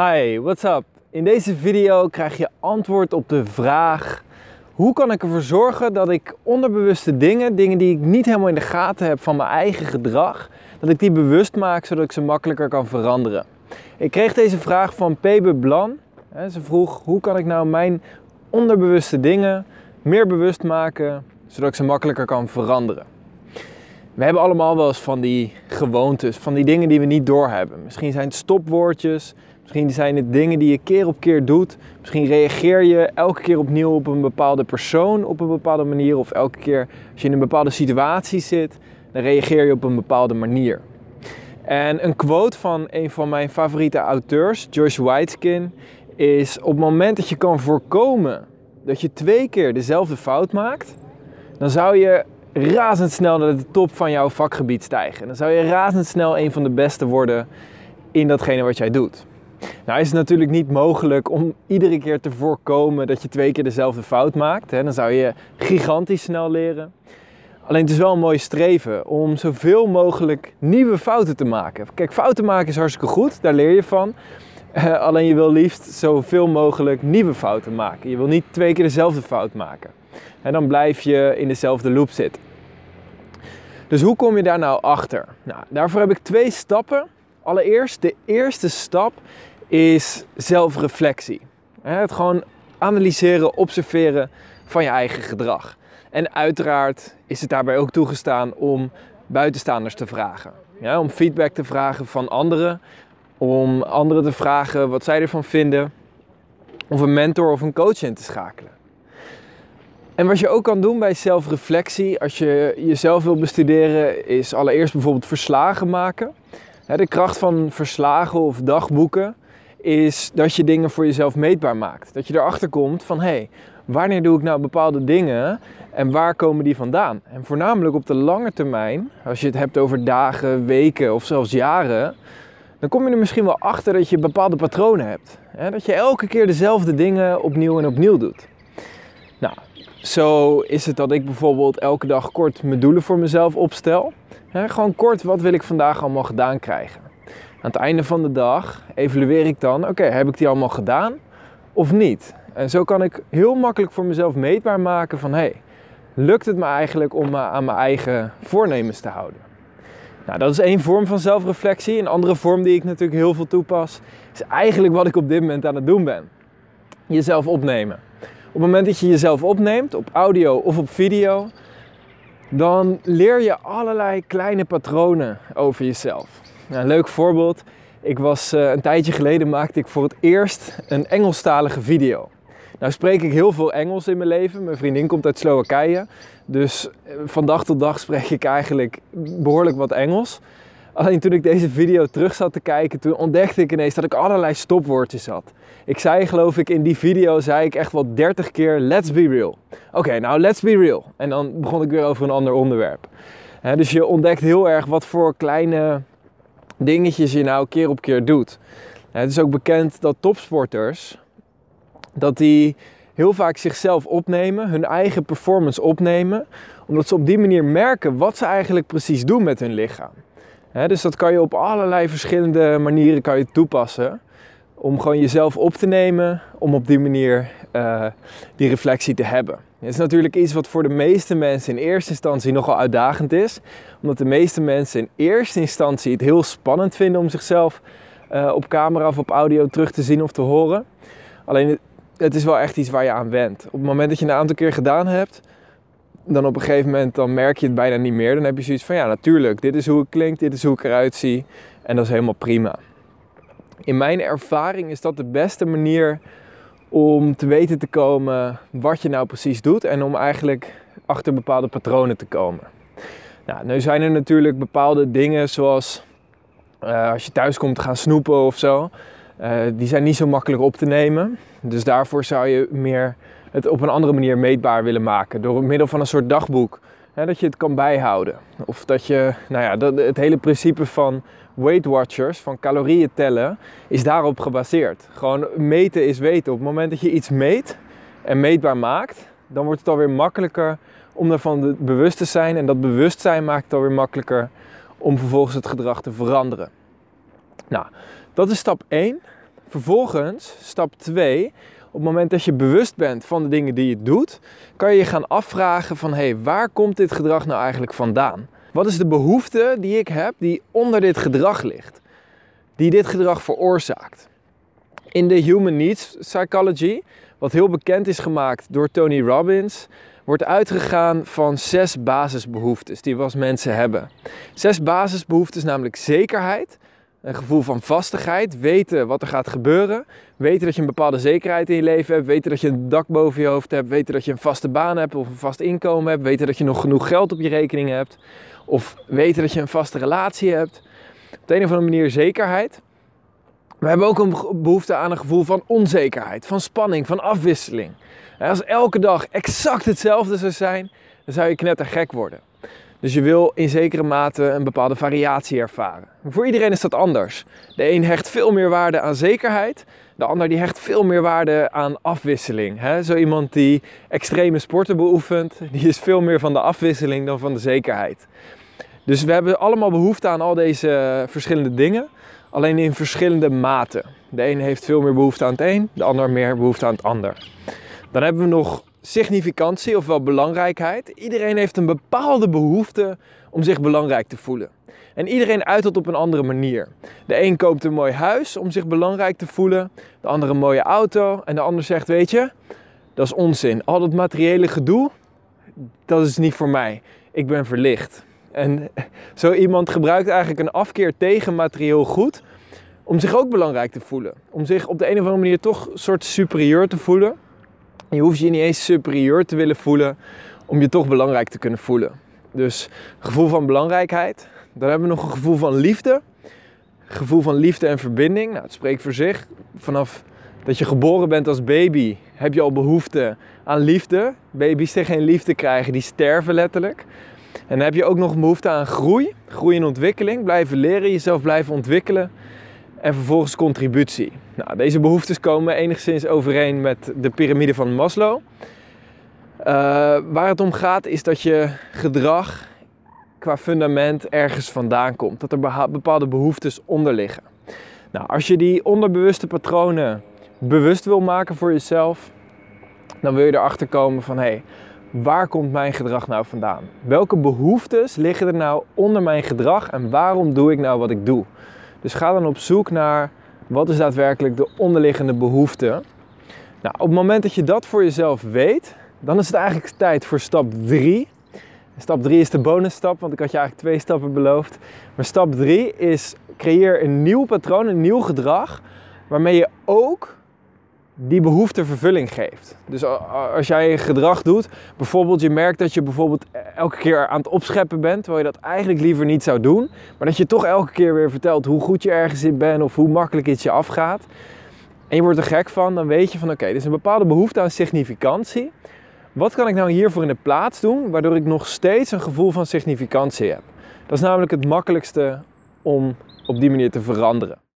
Hi, what's up? In deze video krijg je antwoord op de vraag: hoe kan ik ervoor zorgen dat ik onderbewuste dingen, dingen die ik niet helemaal in de gaten heb van mijn eigen gedrag, dat ik die bewust maak zodat ik ze makkelijker kan veranderen? Ik kreeg deze vraag van Pebe Blan. Ze vroeg: hoe kan ik nou mijn onderbewuste dingen meer bewust maken zodat ik ze makkelijker kan veranderen? We hebben allemaal wel eens van die gewoontes, van die dingen die we niet doorhebben. Misschien zijn het stopwoordjes, misschien zijn het dingen die je keer op keer doet. Misschien reageer je elke keer opnieuw op een bepaalde persoon op een bepaalde manier. Of elke keer als je in een bepaalde situatie zit, dan reageer je op een bepaalde manier. En een quote van een van mijn favoriete auteurs, Joyce Whiteskin, is: Op het moment dat je kan voorkomen dat je twee keer dezelfde fout maakt, dan zou je razendsnel naar de top van jouw vakgebied stijgen. Dan zou je razendsnel een van de beste worden in datgene wat jij doet. Nou is het natuurlijk niet mogelijk om iedere keer te voorkomen dat je twee keer dezelfde fout maakt. Dan zou je gigantisch snel leren. Alleen het is wel een mooi streven om zoveel mogelijk nieuwe fouten te maken. Kijk, fouten maken is hartstikke goed, daar leer je van. Uh, alleen je wil liefst zoveel mogelijk nieuwe fouten maken. Je wil niet twee keer dezelfde fout maken. En dan blijf je in dezelfde loop zitten. Dus hoe kom je daar nou achter? Nou, daarvoor heb ik twee stappen. Allereerst, de eerste stap is zelfreflectie. Het gewoon analyseren, observeren van je eigen gedrag. En uiteraard is het daarbij ook toegestaan om buitenstaanders te vragen. Ja, om feedback te vragen van anderen. Om anderen te vragen wat zij ervan vinden. Of een mentor of een coach in te schakelen. En wat je ook kan doen bij zelfreflectie, als je jezelf wil bestuderen, is allereerst bijvoorbeeld verslagen maken. De kracht van verslagen of dagboeken is dat je dingen voor jezelf meetbaar maakt. Dat je erachter komt van hé, hey, wanneer doe ik nou bepaalde dingen en waar komen die vandaan? En voornamelijk op de lange termijn, als je het hebt over dagen, weken of zelfs jaren, dan kom je er misschien wel achter dat je bepaalde patronen hebt. Dat je elke keer dezelfde dingen opnieuw en opnieuw doet. Nou, zo is het dat ik bijvoorbeeld elke dag kort mijn doelen voor mezelf opstel. gewoon kort, wat wil ik vandaag allemaal gedaan krijgen? Aan het einde van de dag evalueer ik dan, oké, heb ik die allemaal gedaan of niet? En zo kan ik heel makkelijk voor mezelf meetbaar maken van, hey, lukt het me eigenlijk om me aan mijn eigen voornemens te houden? Nou, dat is één vorm van zelfreflectie. Een andere vorm die ik natuurlijk heel veel toepas, is eigenlijk wat ik op dit moment aan het doen ben. Jezelf opnemen. Op het moment dat je jezelf opneemt, op audio of op video, dan leer je allerlei kleine patronen over jezelf. Leuk voorbeeld. Ik was uh, een tijdje geleden maakte ik voor het eerst een Engelstalige video. Nou spreek ik heel veel Engels in mijn leven. Mijn vriendin komt uit Slowakije. Dus eh, van dag tot dag spreek ik eigenlijk behoorlijk wat Engels. Alleen toen ik deze video terug zat te kijken, toen ontdekte ik ineens dat ik allerlei stopwoordjes had. Ik zei geloof ik in die video, zei ik echt wel 30 keer let's be real. Oké, nou let's be real. En dan begon ik weer over een ander onderwerp. dus je ontdekt heel erg wat voor kleine dingetjes je nou keer op keer doet. Het is ook bekend dat topsporters, dat die heel vaak zichzelf opnemen, hun eigen performance opnemen, omdat ze op die manier merken wat ze eigenlijk precies doen met hun lichaam. dus dat kan je op allerlei verschillende manieren kan je toepassen. Om gewoon jezelf op te nemen, om op die manier uh, die reflectie te hebben. Het is natuurlijk iets wat voor de meeste mensen in eerste instantie nogal uitdagend is. Omdat de meeste mensen in eerste instantie het heel spannend vinden om zichzelf uh, op camera of op audio terug te zien of te horen. Alleen het, het, is wel echt iets waar je aan went. Op het moment dat je een aantal keer gedaan hebt, dan op een gegeven moment dan merk je het bijna niet meer. Dan heb je zoiets van ja, natuurlijk, dit is hoe het klinkt, dit is hoe ik eruit zie. En dat is helemaal prima. In mijn ervaring is dat de beste manier om te weten te komen wat je nou precies doet en om eigenlijk achter bepaalde patronen te komen. Nou, nu zijn er natuurlijk bepaalde dingen zoals uh, als je thuis komt gaan snoepen of zo. Uh, die zijn niet zo makkelijk op te nemen. Dus daarvoor zou je meer het op een andere manier meetbaar willen maken. Door middel van een soort dagboek. Dat je het kan bijhouden. Of dat je, nou ja, het hele principe van Weight Watchers, van calorieën tellen, is daarop gebaseerd. Gewoon meten is weten. Op het moment dat je iets meet en meetbaar maakt, dan wordt het alweer makkelijker om ervan bewust te zijn. En dat bewustzijn maakt het alweer makkelijker om vervolgens het gedrag te veranderen. Nou, dat is stap 1 Vervolgens, stap 2, op het moment dat je bewust bent van de dingen die je doet, kan je je gaan afvragen van hé, hey, waar komt dit gedrag nou eigenlijk vandaan? Wat is de behoefte die ik heb die onder dit gedrag ligt? Die dit gedrag veroorzaakt? In de Human Needs Psychology, wat heel bekend is gemaakt door Tony Robbins, wordt uitgegaan van zes basisbehoeftes die we als mensen hebben. Zes basisbehoeftes, namelijk zekerheid, een gevoel van vastigheid, weten wat er gaat gebeuren, weten dat je een bepaalde zekerheid in je leven hebt, weten dat je een dak boven je hoofd hebt, weten dat je een vaste baan hebt of een vast inkomen hebt, weten dat je nog genoeg geld op je rekening hebt, of weten dat je een vaste relatie hebt. Op de een of andere manier zekerheid. We hebben ook een behoefte aan een gevoel van onzekerheid, van spanning, van afwisseling. Als elke dag exact hetzelfde zou zijn, dan zou je knettergek worden. Dus je wil in zekere mate een bepaalde variatie ervaren. voor iedereen is dat anders. De een hecht veel meer waarde aan zekerheid, de ander die hecht veel meer waarde aan afwisseling. Zo iemand die extreme sporten beoefent, die is veel meer van de afwisseling dan van de zekerheid. Dus we hebben allemaal behoefte aan al deze verschillende dingen, alleen in verschillende maten. De een heeft veel meer behoefte aan het een, de ander meer behoefte aan het ander. Dan hebben we nog significantie, ofwel belangrijkheid. Iedereen heeft een bepaalde behoefte om zich belangrijk te voelen. En iedereen uit dat op een andere manier. De een koopt een mooi huis om zich belangrijk te voelen, de ander een mooie auto en de ander zegt, weet je, dat is onzin. Al dat materiële gedoe, dat is niet voor mij. Ik ben verlicht. En zo iemand gebruikt eigenlijk een afkeer tegen materieel goed om zich ook belangrijk te voelen. Om zich op de een of andere manier toch een soort superieur te voelen. Je hoeft je niet eens superieur te willen voelen om je toch belangrijk te kunnen voelen. Dus gevoel van belangrijkheid. Dan hebben we nog een gevoel van liefde. Gevoel van liefde en verbinding. Nou, het spreekt voor zich. Vanaf dat je geboren bent als baby heb je al behoefte aan liefde. Baby's die geen liefde krijgen, die sterven letterlijk. En dan heb je ook nog behoefte aan groei. Groei en ontwikkeling. Blijven leren, jezelf blijven ontwikkelen. En vervolgens contributie. Nou, deze behoeftes komen enigszins overeen met de piramide van Maslow. Uh, waar het om gaat is dat je gedrag qua fundament ergens vandaan komt. Dat er bepaalde behoeftes onder liggen. Nou, als je die onderbewuste patronen bewust wil maken voor jezelf, dan wil je erachter komen van hé, hey, waar komt mijn gedrag nou vandaan? Welke behoeftes liggen er nou onder mijn gedrag en waarom doe ik nou wat ik doe? Dus ga dan op zoek naar wat is daadwerkelijk de onderliggende behoefte. Nou, op het moment dat je dat voor jezelf weet, dan is het eigenlijk tijd voor stap 3. Stap 3 is de bonusstap, want ik had je eigenlijk twee stappen beloofd. Maar stap 3 is creëer een nieuw patroon, een nieuw gedrag, waarmee je ook die behoefte vervulling geeft. Dus als jij gedrag doet, bijvoorbeeld je merkt dat je bijvoorbeeld elke keer aan het opscheppen bent, terwijl je dat eigenlijk liever niet zou doen, maar dat je toch elke keer weer vertelt hoe goed je ergens in bent of hoe makkelijk iets je afgaat. En je wordt er gek van, dan weet je van oké, okay, er is een bepaalde behoefte aan significantie. Wat kan ik nou hiervoor in de plaats doen, waardoor ik nog steeds een gevoel van significantie heb? Dat is namelijk het makkelijkste om op die manier te veranderen.